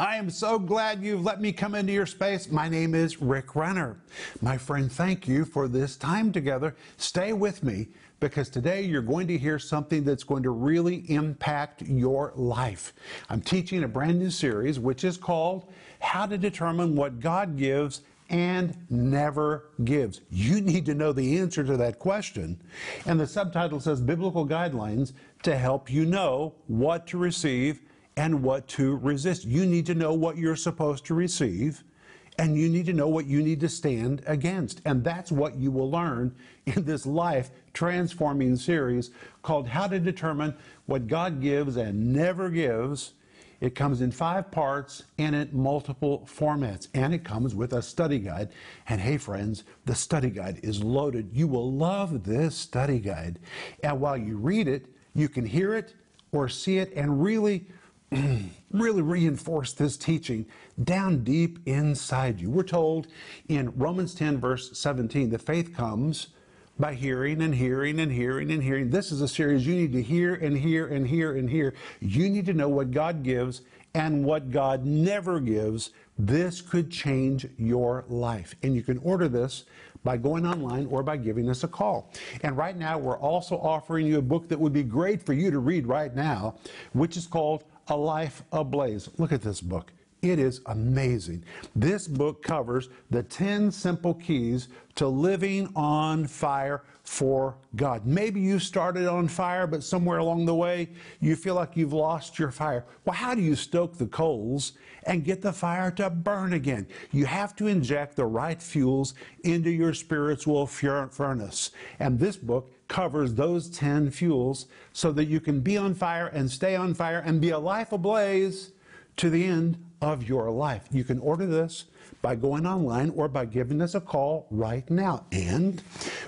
I am so glad you've let me come into your space. My name is Rick Renner. My friend, thank you for this time together. Stay with me because today you're going to hear something that's going to really impact your life. I'm teaching a brand new series which is called How to Determine What God Gives and Never Gives. You need to know the answer to that question. And the subtitle says Biblical Guidelines to help you know what to receive and what to resist. You need to know what you're supposed to receive, and you need to know what you need to stand against. And that's what you will learn in this life transforming series called How to Determine What God Gives and Never Gives. It comes in five parts and in multiple formats, and it comes with a study guide. And hey, friends, the study guide is loaded. You will love this study guide. And while you read it, you can hear it or see it and really really reinforce this teaching down deep inside you. We're told in Romans 10, verse 17, that faith comes by hearing and hearing and hearing and hearing. This is a series you need to hear and hear and hear and hear. You need to know what God gives and what God never gives. This could change your life. And you can order this by going online or by giving us a call. And right now, we're also offering you a book that would be great for you to read right now, which is called a Life Ablaze. Look at this book. It is amazing. This book covers the 10 simple keys to living on fire for God. Maybe you started on fire, but somewhere along the way you feel like you've lost your fire. Well, how do you stoke the coals and get the fire to burn again? You have to inject the right fuels into your spiritual furnace. And this book covers those 10 fuels so that you can be on fire and stay on fire and be a life ablaze to the end of your life. You can order this by going online or by giving us a call right now. And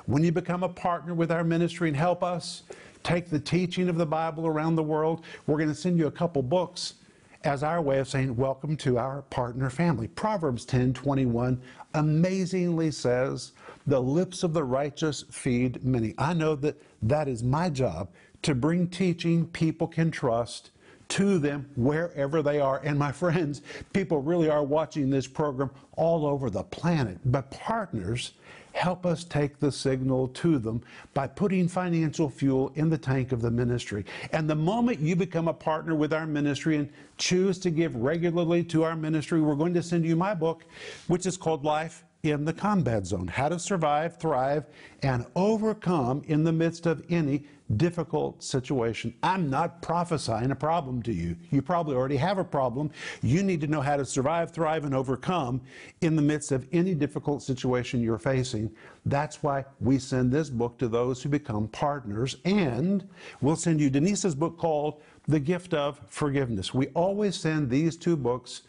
when you become a partner with our ministry and help us take the teaching of the Bible around the world, we're going to send you a couple books as our way of saying welcome to our partner family. Proverbs 10:21 amazingly says, the lips of the righteous feed many. I know that that is my job to bring teaching people can trust to them wherever they are. And my friends, people really are watching this program all over the planet. But partners help us take the signal to them by putting financial fuel in the tank of the ministry. And the moment you become a partner with our ministry and choose to give regularly to our ministry, we're going to send you my book, which is called Life in the combat zone, how to survive, thrive, and overcome in the midst of any difficult situation. I'm not prophesying a problem to you. You probably already have a problem. You need to know how to survive, thrive, and overcome in the midst of any difficult situation you're facing. That's why we send this book to those who become partners, and we'll send you Denise's book called The Gift of Forgiveness. We always send these two books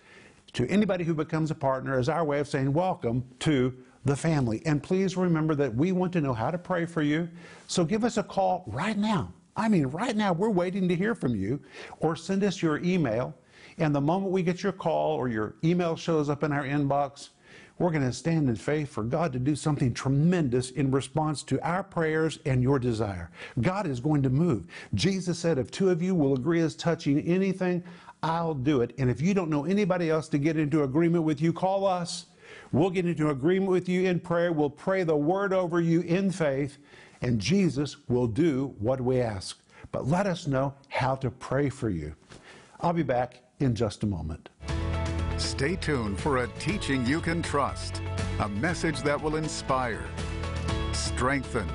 to anybody who becomes a partner as our way of saying welcome to the family. And please remember that we want to know how to pray for you. So give us a call right now. I mean, right now, we're waiting to hear from you. Or send us your email. And the moment we get your call or your email shows up in our inbox, we're going to stand in faith for God to do something tremendous in response to our prayers and your desire. God is going to move. Jesus said, If two of you will agree as touching anything, I'll do it. And if you don't know anybody else to get into agreement with you, call us. We'll get into agreement with you in prayer. We'll pray the word over you in faith, and Jesus will do what we ask. But let us know how to pray for you. I'll be back in just a moment. Stay tuned for a teaching you can trust, a message that will inspire, strengthen,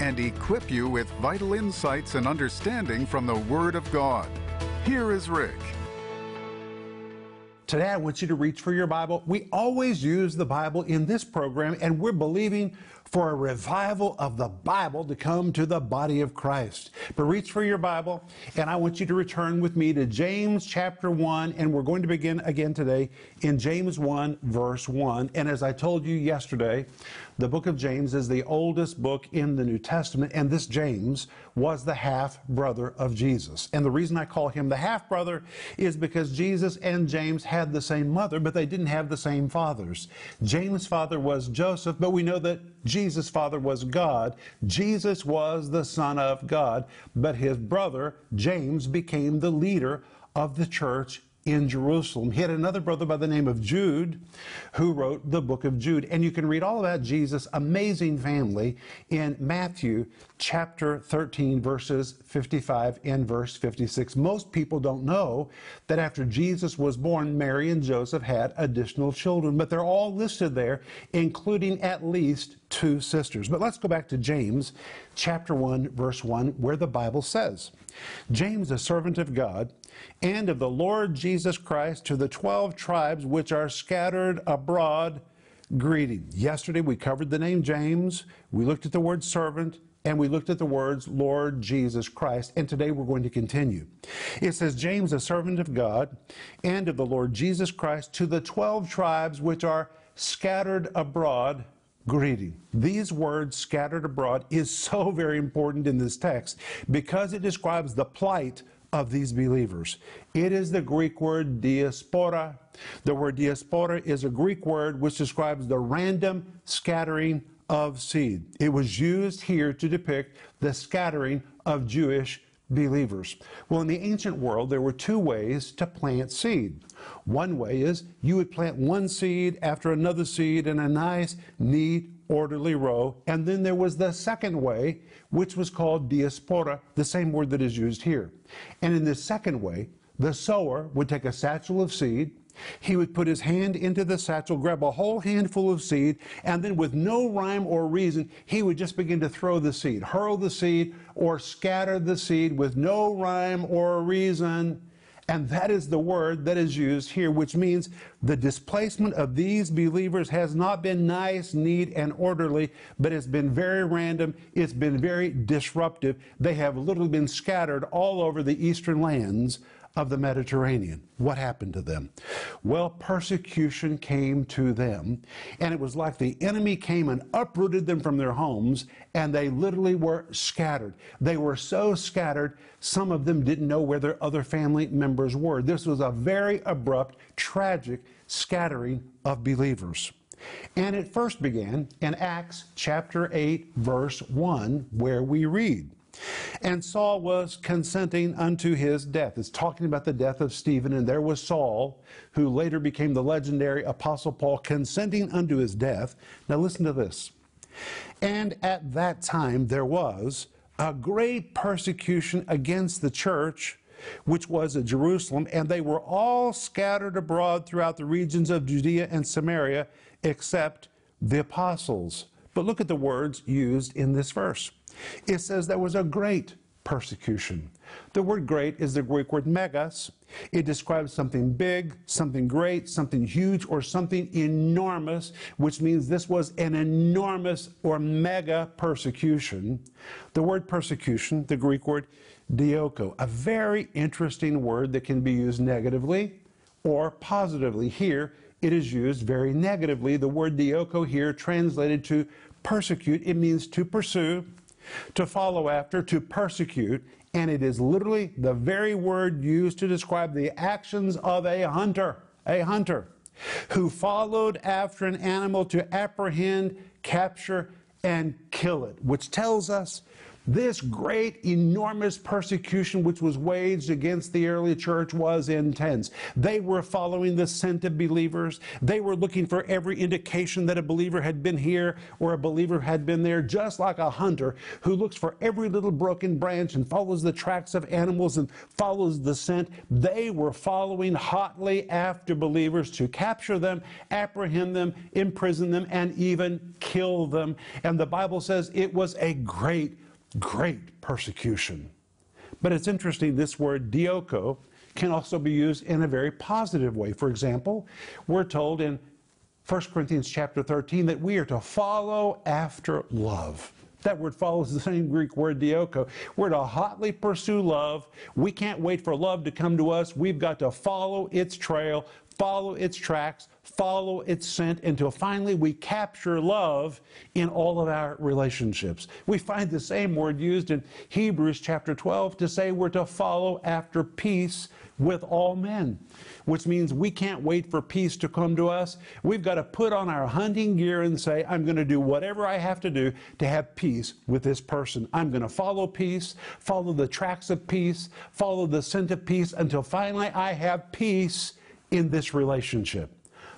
and equip you with vital insights and understanding from the Word of God. Here is Rick. Today, I want you to reach for your Bible. We always use the Bible in this program, and we're believing for a revival of the Bible to come to the body of Christ. But reach for your Bible, and I want you to return with me to James chapter 1, and we're going to begin again today in James 1, verse 1. And as I told you yesterday, the book of James is the oldest book in the New Testament, and this James was the half brother of Jesus. And the reason I call him the half brother is because Jesus and James had the same mother, but they didn't have the same fathers. James' father was Joseph, but we know that Jesus' father was God. Jesus was the Son of God, but his brother, James, became the leader of the church in Jerusalem. He had another brother by the name of Jude who wrote the book of Jude. And you can read all about Jesus' amazing family in Matthew chapter 13, verses 55 and verse 56. Most people don't know that after Jesus was born, Mary and Joseph had additional children, but they're all listed there, including at least two sisters. But let's go back to James chapter 1, verse 1, where the Bible says, James, a servant of God, and of the Lord Jesus Christ to the 12 tribes which are scattered abroad, greeting. Yesterday we covered the name James, we looked at the word servant, and we looked at the words Lord Jesus Christ, and today we're going to continue. It says, James, a servant of God and of the Lord Jesus Christ, to the 12 tribes which are scattered abroad, greeting. These words, scattered abroad, is so very important in this text because it describes the plight of these believers. It is the Greek word diaspora. The word diaspora is a Greek word which describes the random scattering of seed. It was used here to depict the scattering of Jewish believers. Well, in the ancient world, there were two ways to plant seed. One way is you would plant one seed after another seed in a nice, neat, orderly row. And then there was the second way, which was called diaspora, the same word that is used here. And in this second way, the sower would take a satchel of seed, he would put his hand into the satchel, grab a whole handful of seed, and then with no rhyme or reason, he would just begin to throw the seed, hurl the seed, or scatter the seed with no rhyme or reason. And that is the word that is used here, which means the displacement of these believers has not been nice, neat, and orderly, but it's been very random. It's been very disruptive. They have literally been scattered all over the eastern lands of the Mediterranean. What happened to them? Well, persecution came to them, and it was like the enemy came and uprooted them from their homes, and they literally were scattered. They were so scattered, some of them didn't know where their other family members were. This was a very abrupt, tragic scattering of believers. And it first began in Acts chapter 8, verse 1, where we read, and Saul was consenting unto his death. It's talking about the death of Stephen, and there was Saul, who later became the legendary Apostle Paul, consenting unto his death. Now listen to this. And at that time there was a great persecution against the church which was at Jerusalem, and they were all scattered abroad throughout the regions of Judea and Samaria, except the apostles. But look at the words used in this verse. It says there was a great persecution. The word great is the Greek word megas. It describes something big, something great, something huge, or something enormous, which means this was an enormous or mega persecution. The word persecution, the Greek word dioko, a very interesting word that can be used negatively or positively. Here, it is used very negatively. The word dioko here translated to persecute, it means to pursue, to follow after, to persecute, and it is literally the very word used to describe the actions of a hunter, a hunter who followed after an animal to apprehend, capture, and kill it, which tells us this great, enormous persecution which was waged against the early church was intense. They were following the scent of believers. They were looking for every indication that a believer had been here or a believer had been there, just like a hunter who looks for every little broken branch and follows the tracks of animals and follows the scent. They were following hotly after believers to capture them, apprehend them, imprison them, and even kill them. And the Bible says it was a great great persecution. But it's interesting, this word dioko can also be used in a very positive way. For example, we're told in 1 Corinthians chapter 13 that we are to follow after love. That word follows the same Greek word dioko. We're to hotly pursue love. We can't wait for love to come to us. We've got to follow its trail, follow its tracks, follow its scent until finally we capture love in all of our relationships. We find the same word used in Hebrews chapter 12 to say we're to follow after peace with all men, which means we can't wait for peace to come to us. We've got to put on our hunting gear and say, I'm going to do whatever I have to do to have peace with this person. I'm going to follow peace, follow the tracks of peace, follow the scent of peace until finally I have peace in this relationship.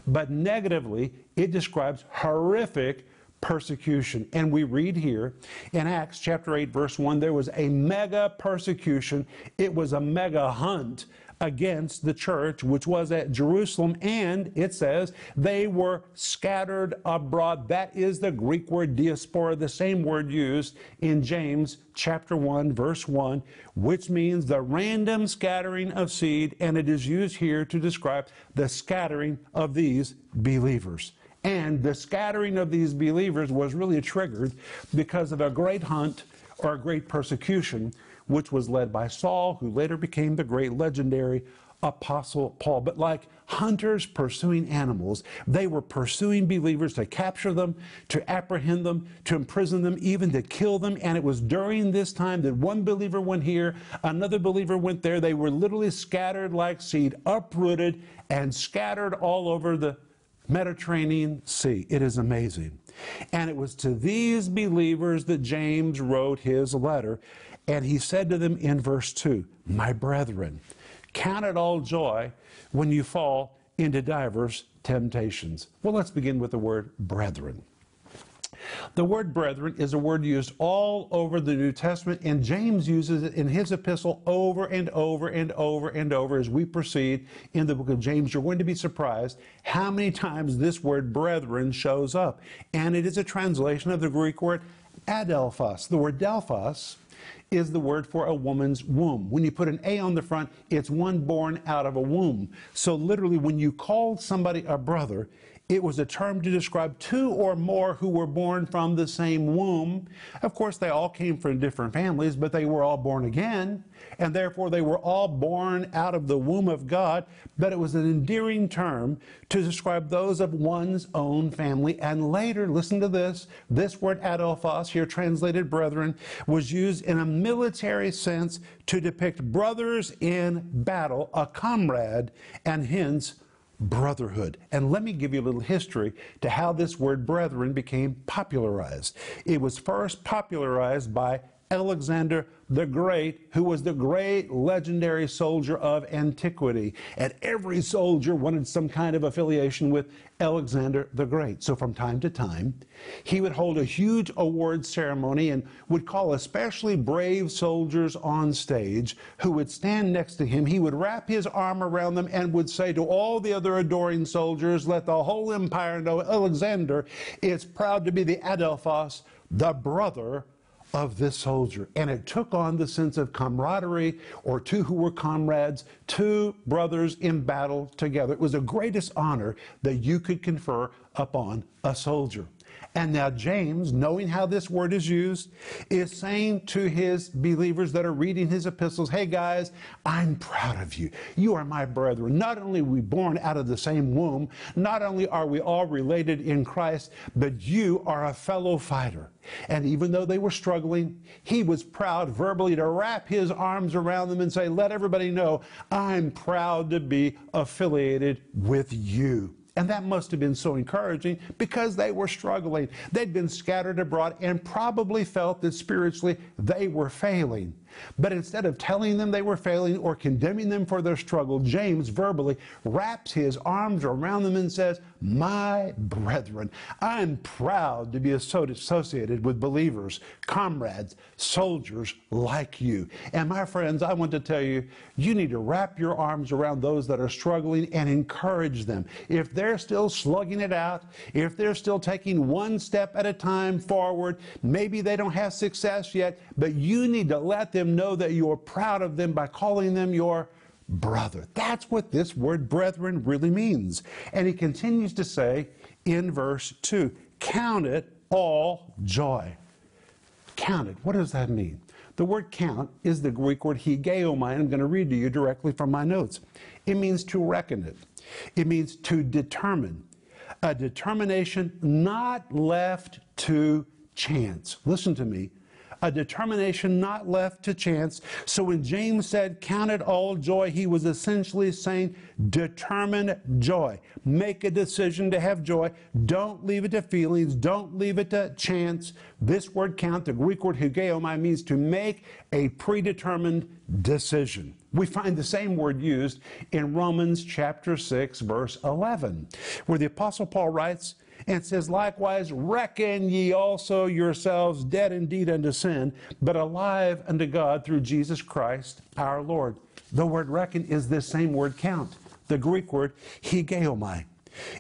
But negatively, it describes horrific persecution. And we read here in Acts chapter 8, verse 1, there was a mega persecution. It was a mega hunt against the church, which was at Jerusalem, and it says they were scattered abroad. That is the Greek word diaspora, the same word used in James chapter 1, verse 1, which means the random scattering of seed, and it is used here to describe the scattering of these believers. And the scattering of these believers was really triggered because of a great hunt or a great persecution, which was led by Saul, who later became the great legendary Apostle Paul. But like hunters pursuing animals, they were pursuing believers to capture them, to apprehend them, to imprison them, even to kill them. And it was during this time that one believer went here, another believer went there. They were literally scattered like seed, uprooted and scattered all over the Mediterranean Sea. It is amazing. And it was to these believers that James wrote his letter. And he said to them in verse 2 My brethren, count it all joy when you fall into divers temptations. Well, let's begin with the word brethren. The word brethren is a word used all over the New Testament, and James uses it in his epistle over and over and over and over as we proceed in the book of James. You're going to be surprised how many times this word brethren shows up. And it is a translation of the Greek word adelphos. The word delphos is the word for a woman's womb. When you put an A on the front, it's one born out of a womb. So literally, when you call somebody a brother, it was a term to describe two or more who were born from the same womb. Of course, they all came from different families, but they were all born again, and therefore they were all born out of the womb of God. But it was an endearing term to describe those of one's own family. And later, listen to this this word adelphos, here translated brethren, was used in a military sense to depict brothers in battle, a comrade, and hence brotherhood. And let me give you a little history to how this word brethren became popularized. It was first popularized by Alexander the Great, who was the great legendary soldier of antiquity. And every soldier wanted some kind of affiliation with Alexander the Great. So from time to time, he would hold a huge award ceremony and would call especially brave soldiers on stage who would stand next to him. He would wrap his arm around them and would say to all the other adoring soldiers, Let the whole empire know Alexander is proud to be the Adelphos, the brother of this soldier. And it took on the sense of camaraderie or two who were comrades, two brothers in battle together. It was the greatest honor that you could confer upon a soldier. And now James, knowing how this word is used, is saying to his believers that are reading his epistles, hey guys, I'm proud of you. You are my brethren. Not only are we born out of the same womb, not only are we all related in Christ, but you are a fellow fighter. And even though they were struggling, he was proud verbally to wrap his arms around them and say, let everybody know, I'm proud to be affiliated with you. And that must have been so encouraging because they were struggling. They'd been scattered abroad and probably felt that spiritually they were failing. But instead of telling them they were failing or condemning them for their struggle, James verbally wraps his arms around them and says, My brethren, I'm proud to be associated with believers, comrades, soldiers like you. And my friends, I want to tell you, you need to wrap your arms around those that are struggling and encourage them. If they're still slugging it out, if they're still taking one step at a time forward, maybe they don't have success yet, but you need to let them them know that you're proud of them by calling them your brother. That's what this word brethren really means. And he continues to say in verse 2 Count it all joy. Count it. What does that mean? The word count is the Greek word higeomai. I'm going to read to you directly from my notes. It means to reckon it, it means to determine, a determination not left to chance. Listen to me a determination not left to chance. So when James said, Count it all joy, he was essentially saying, Determine joy. Make a decision to have joy. Don't leave it to feelings. Don't leave it to chance. This word count, the Greek word hugeomai, means to make a predetermined decision. We find the same word used in Romans chapter 6, verse 11, where the Apostle Paul writes, and says, Likewise, reckon ye also yourselves dead indeed unto sin, but alive unto God through Jesus Christ our Lord. The word reckon is this same word count, the Greek word hugeomai.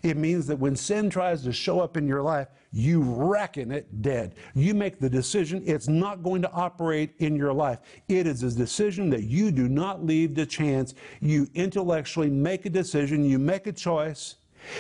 It means that when sin tries to show up in your life, you reckon it dead. You make the decision it's not going to operate in your life. It is a decision that you do not leave to chance. You intellectually make a decision, you make a choice.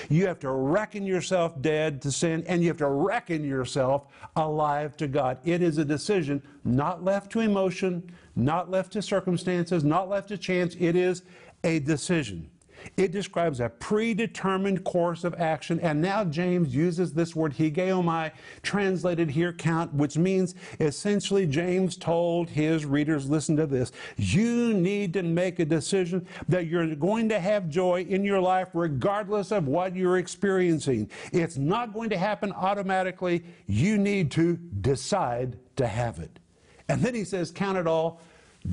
You have to reckon yourself dead to sin, and you have to reckon yourself alive to God. It is a decision not left to emotion, not left to circumstances, not left to chance. It is a decision. It describes a predetermined course of action, and now James uses this word hugeomai, translated here count, which means essentially James told his readers, listen to this, you need to make a decision that you're going to have joy in your life regardless of what you're experiencing. It's not going to happen automatically. You need to decide to have it. And then he says, count it all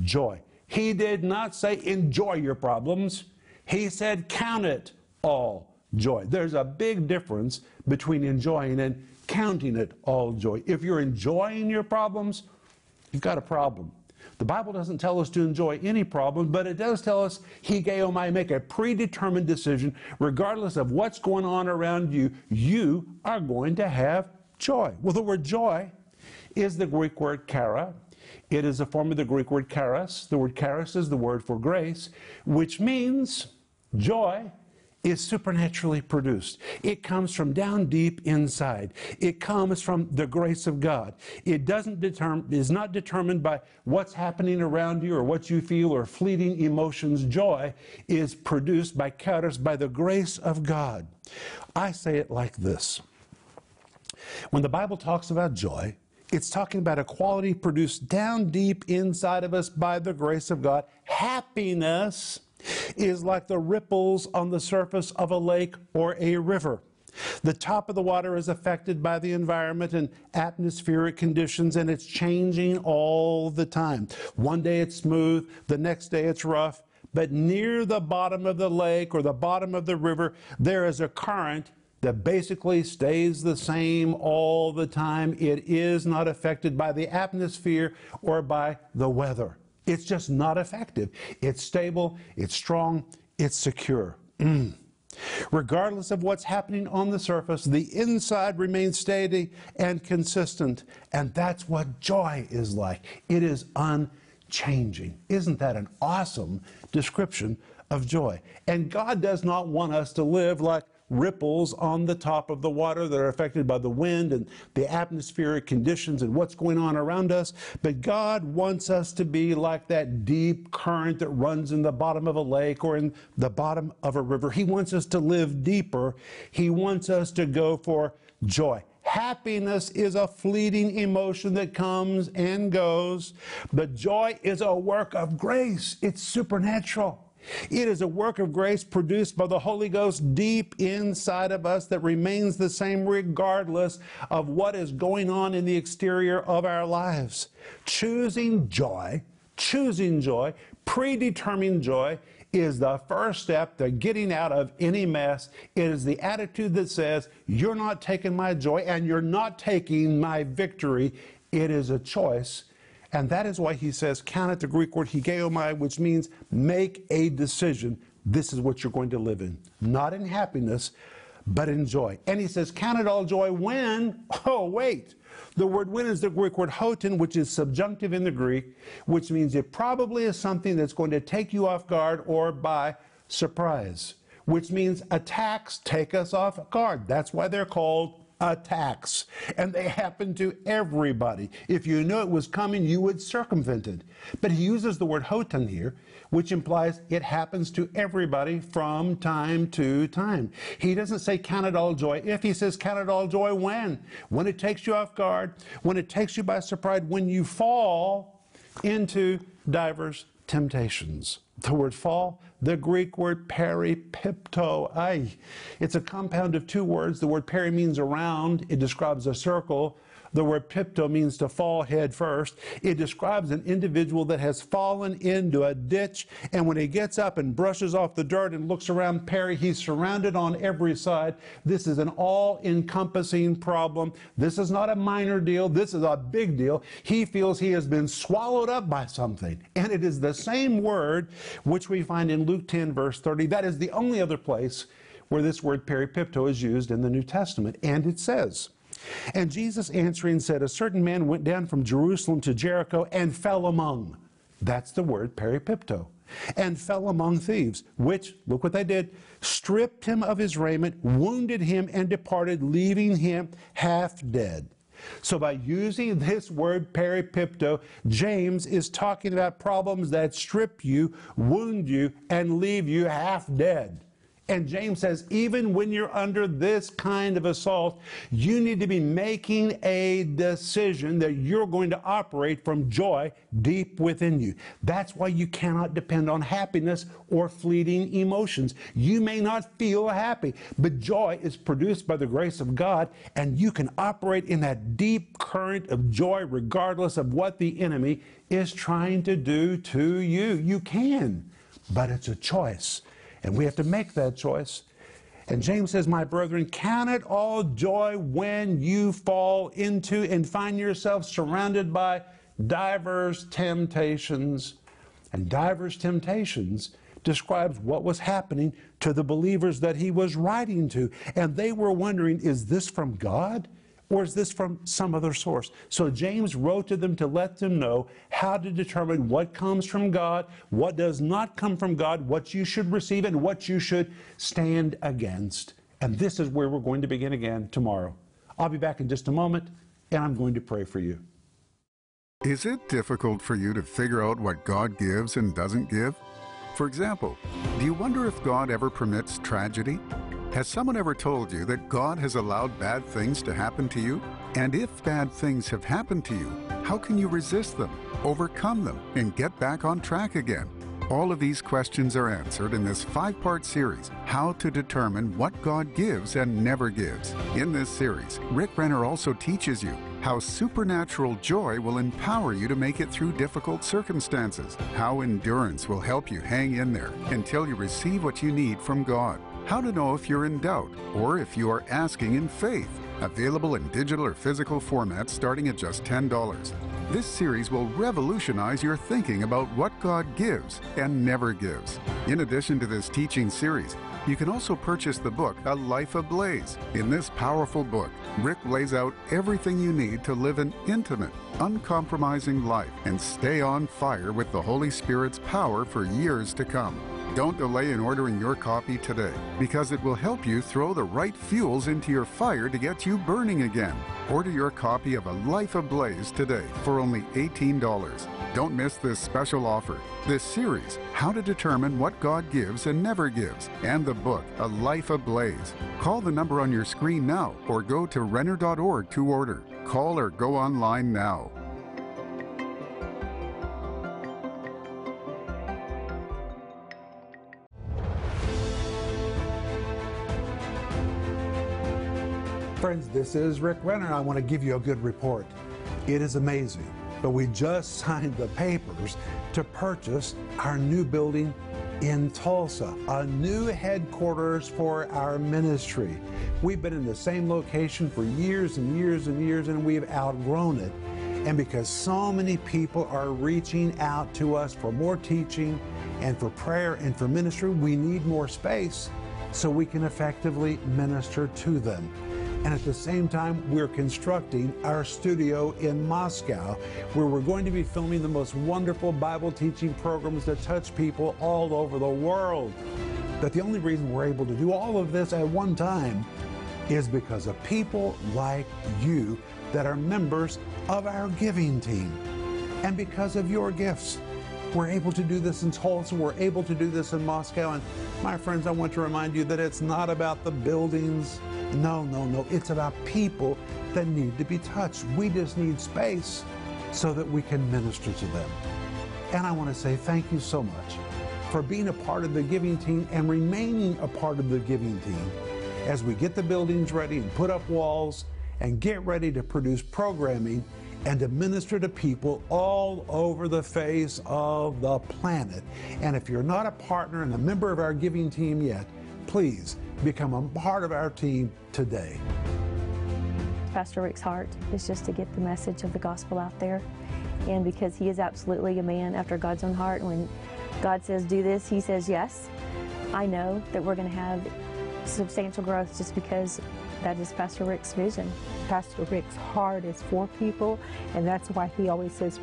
joy. He did not say enjoy your problems. He said, Count it all joy. There's a big difference between enjoying and counting it all joy. If you're enjoying your problems, you've got a problem. The Bible doesn't tell us to enjoy any problem, but it does tell us hugeomai make a predetermined decision, regardless of what's going on around you, you are going to have joy. Well, the word joy is the Greek word chara. It is a form of the Greek word charis. The word charis is the word for grace, which means Joy is supernaturally produced. It comes from down deep inside. It comes from the grace of God. It doesn't determine is not determined by what's happening around you or what you feel or fleeting emotions. Joy is produced by charis by the grace of God. I say it like this. When the Bible talks about joy, it's talking about a quality produced down deep inside of us by the grace of God. Happiness is like the ripples on the surface of a lake or a river. The top of the water is affected by the environment and atmospheric conditions, and it's changing all the time. One day it's smooth, the next day it's rough, but near the bottom of the lake or the bottom of the river, there is a current that basically stays the same all the time. It is not affected by the atmosphere or by the weather. It's just not effective. It's stable, it's strong, it's secure. Mm. Regardless of what's happening on the surface, the inside remains steady and consistent. And that's what joy is like. It is unchanging. Isn't that an awesome description of joy? And God does not want us to live like ripples on the top of the water that are affected by the wind and the atmospheric conditions and what's going on around us. But God wants us to be like that deep current that runs in the bottom of a lake or in the bottom of a river. He wants us to live deeper. He wants us to go for joy. Happiness is a fleeting emotion that comes and goes, but joy is a work of grace. It's supernatural. It is a work of grace produced by the Holy Ghost deep inside of us that remains the same regardless of what is going on in the exterior of our lives. Choosing joy, choosing joy, predetermining joy is the first step to getting out of any mess. It is the attitude that says, You're not taking my joy and you're not taking my victory. It is a choice and that is why he says, count it the Greek word hugeomai, which means make a decision. This is what you're going to live in. Not in happiness, but in joy. And he says, count it all joy when, oh, wait. The word when is the Greek word hotan, which is subjunctive in the Greek, which means it probably is something that's going to take you off guard or by surprise, which means attacks take us off guard. That's why they're called attacks, and they happen to everybody. If you knew it was coming, you would circumvent it. But he uses the word hotan here, which implies it happens to everybody from time to time. He doesn't say count it all joy. If he says count it all joy, when? When it takes you off guard, when it takes you by surprise, when you fall into divers temptations. The word fall, the Greek word peripipto, ay. It's a compound of two words. The word peri means around, it describes a circle. The word pipto means to fall head first. It describes an individual that has fallen into a ditch, and when he gets up and brushes off the dirt and looks around peri, he's surrounded on every side. This is an all encompassing problem. This is not a minor deal, this is a big deal. He feels he has been swallowed up by something. And it is the same word which we find in Luke 10, verse 30. That is the only other place where this word peripipto is used in the New Testament. And it says, and Jesus answering said, A certain man went down from Jerusalem to Jericho and fell among. That's the word peripipto. And fell among thieves, which, look what they did, stripped him of his raiment, wounded him, and departed, leaving him half dead. So, by using this word peripipto, James is talking about problems that strip you, wound you, and leave you half dead. And James says, even when you're under this kind of assault, you need to be making a decision that you're going to operate from joy deep within you. That's why you cannot depend on happiness or fleeting emotions. You may not feel happy, but joy is produced by the grace of God, and you can operate in that deep current of joy regardless of what the enemy is trying to do to you. You can, but it's a choice. And we have to make that choice. And James says, My brethren, count it all joy when you fall into and find yourself surrounded by divers temptations. And divers temptations describes what was happening to the believers that he was writing to. And they were wondering, is this from God? Or is this from some other source? So James wrote to them to let them know how to determine what comes from God, what does not come from God, what you should receive, and what you should stand against. And this is where we're going to begin again tomorrow. I'll be back in just a moment, and I'm going to pray for you. Is it difficult for you to figure out what God gives and doesn't give? For example, do you wonder if God ever permits tragedy? Has someone ever told you that God has allowed bad things to happen to you? And if bad things have happened to you, how can you resist them, overcome them, and get back on track again? All of these questions are answered in this five part series, How to Determine What God Gives and Never Gives. In this series, Rick Renner also teaches you how supernatural joy will empower you to make it through difficult circumstances, how endurance will help you hang in there until you receive what you need from God how to know if you're in doubt or if you are asking in faith. Available in digital or physical formats starting at just $10. This series will revolutionize your thinking about what God gives and never gives. In addition to this teaching series, you can also purchase the book A Life Ablaze. In this powerful book, Rick lays out everything you need to live an intimate, uncompromising life and stay on fire with the Holy Spirit's power for years to come. Don't delay in ordering your copy today because it will help you throw the right fuels into your fire to get you burning again. Order your copy of A Life Ablaze today for only $18. Don't miss this special offer. This series, How to Determine What God Gives and Never Gives, and the book, A Life Ablaze. Call the number on your screen now or go to Renner.org to order. Call or go online now. Friends, this is Rick Renner. I want to give you a good report. It is amazing, but we just signed the papers to purchase our new building in Tulsa, a new headquarters for our ministry. We've been in the same location for years and years and years, and we've outgrown it. And because so many people are reaching out to us for more teaching and for prayer and for ministry, we need more space so we can effectively minister to them. And at the same time, we're constructing our studio in Moscow, where we're going to be filming the most wonderful Bible teaching programs that touch people all over the world. But the only reason we're able to do all of this at one time is because of people like you that are members of our giving team. And because of your gifts, we're able to do this in Tulsa, we're able to do this in Moscow. And my friends, I want to remind you that it's not about the buildings. No, no, no. It's about people that need to be touched. We just need space so that we can minister to them. And I want to say thank you so much for being a part of the giving team and remaining a part of the giving team as we get the buildings ready and put up walls and get ready to produce programming and to minister to people all over the face of the planet. And if you're not a partner and a member of our giving team yet, please become a part of our team today. Pastor Rick's heart is just to get the message of the gospel out there. And because he is absolutely a man after God's own heart, when God says do this, he says yes. I know that we're going to have substantial growth just because that is Pastor Rick's vision. Pastor Rick's heart is for people, and that's why he always says,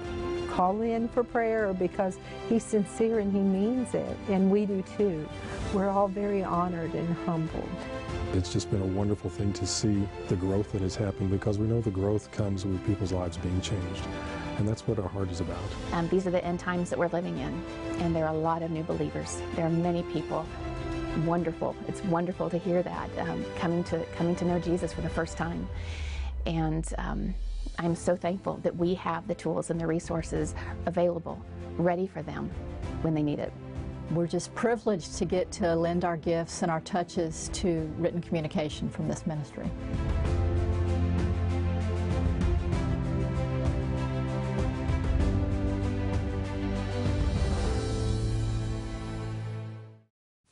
call in for prayer because he's sincere and he means it, and we do too. We're all very honored and humbled. It's just been a wonderful thing to see the growth that has happened because we know the growth comes with people's lives being changed. And that's what our heart is about. Um, these are the end times that we're living in, and there are a lot of new believers. There are many people. Wonderful. It's wonderful to hear that um, coming to coming to know Jesus for the first time, and um, I'm so thankful that we have the tools and the resources available, ready for them when they need it. We're just privileged to get to lend our gifts and our touches to written communication from this ministry.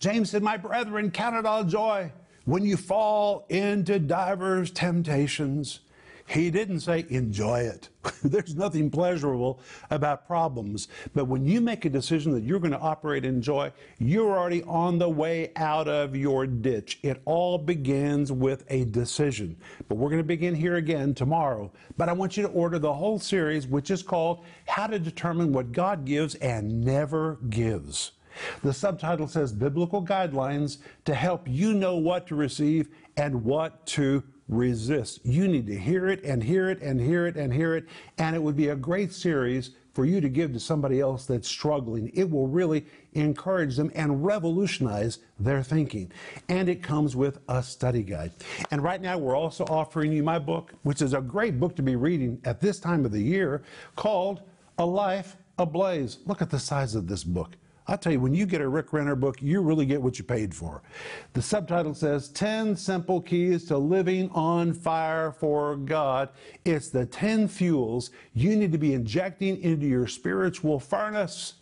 James said, My brethren, count it all joy when you fall into divers temptations. He didn't say enjoy it. There's nothing pleasurable about problems. But when you make a decision that you're going to operate in joy, you're already on the way out of your ditch. It all begins with a decision. But we're going to begin here again tomorrow. But I want you to order the whole series, which is called How to Determine What God Gives and Never Gives. The subtitle says Biblical Guidelines to help you know what to receive and what to resist. You need to hear it and hear it and hear it and hear it. And it would be a great series for you to give to somebody else that's struggling. It will really encourage them and revolutionize their thinking. And it comes with a study guide. And right now, we're also offering you my book, which is a great book to be reading at this time of the year, called A Life Ablaze. Look at the size of this book. I'll tell you, when you get a Rick Renner book, you really get what you paid for. The subtitle says 10 Simple Keys to Living on Fire for God. It's the 10 fuels you need to be injecting into your spiritual furnace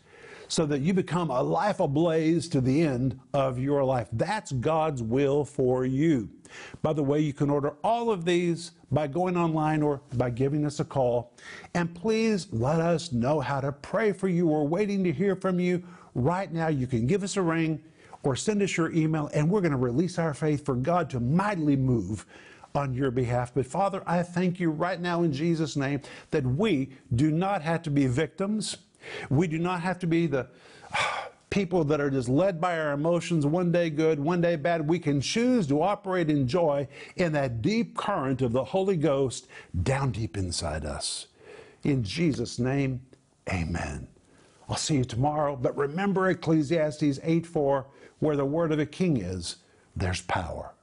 so that you become a life ablaze to the end of your life. That's God's will for you. By the way, you can order all of these by going online or by giving us a call. And please let us know how to pray for you. We're waiting to hear from you right now, you can give us a ring or send us your email, and we're going to release our faith for God to mightily move on your behalf. But Father, I thank you right now in Jesus' name that we do not have to be victims. We do not have to be the people that are just led by our emotions, one day good, one day bad. We can choose to operate in joy in that deep current of the Holy Ghost down deep inside us. In Jesus' name, amen. I'll see you tomorrow. But remember Ecclesiastes 8 4, where the word of a king is, there's power.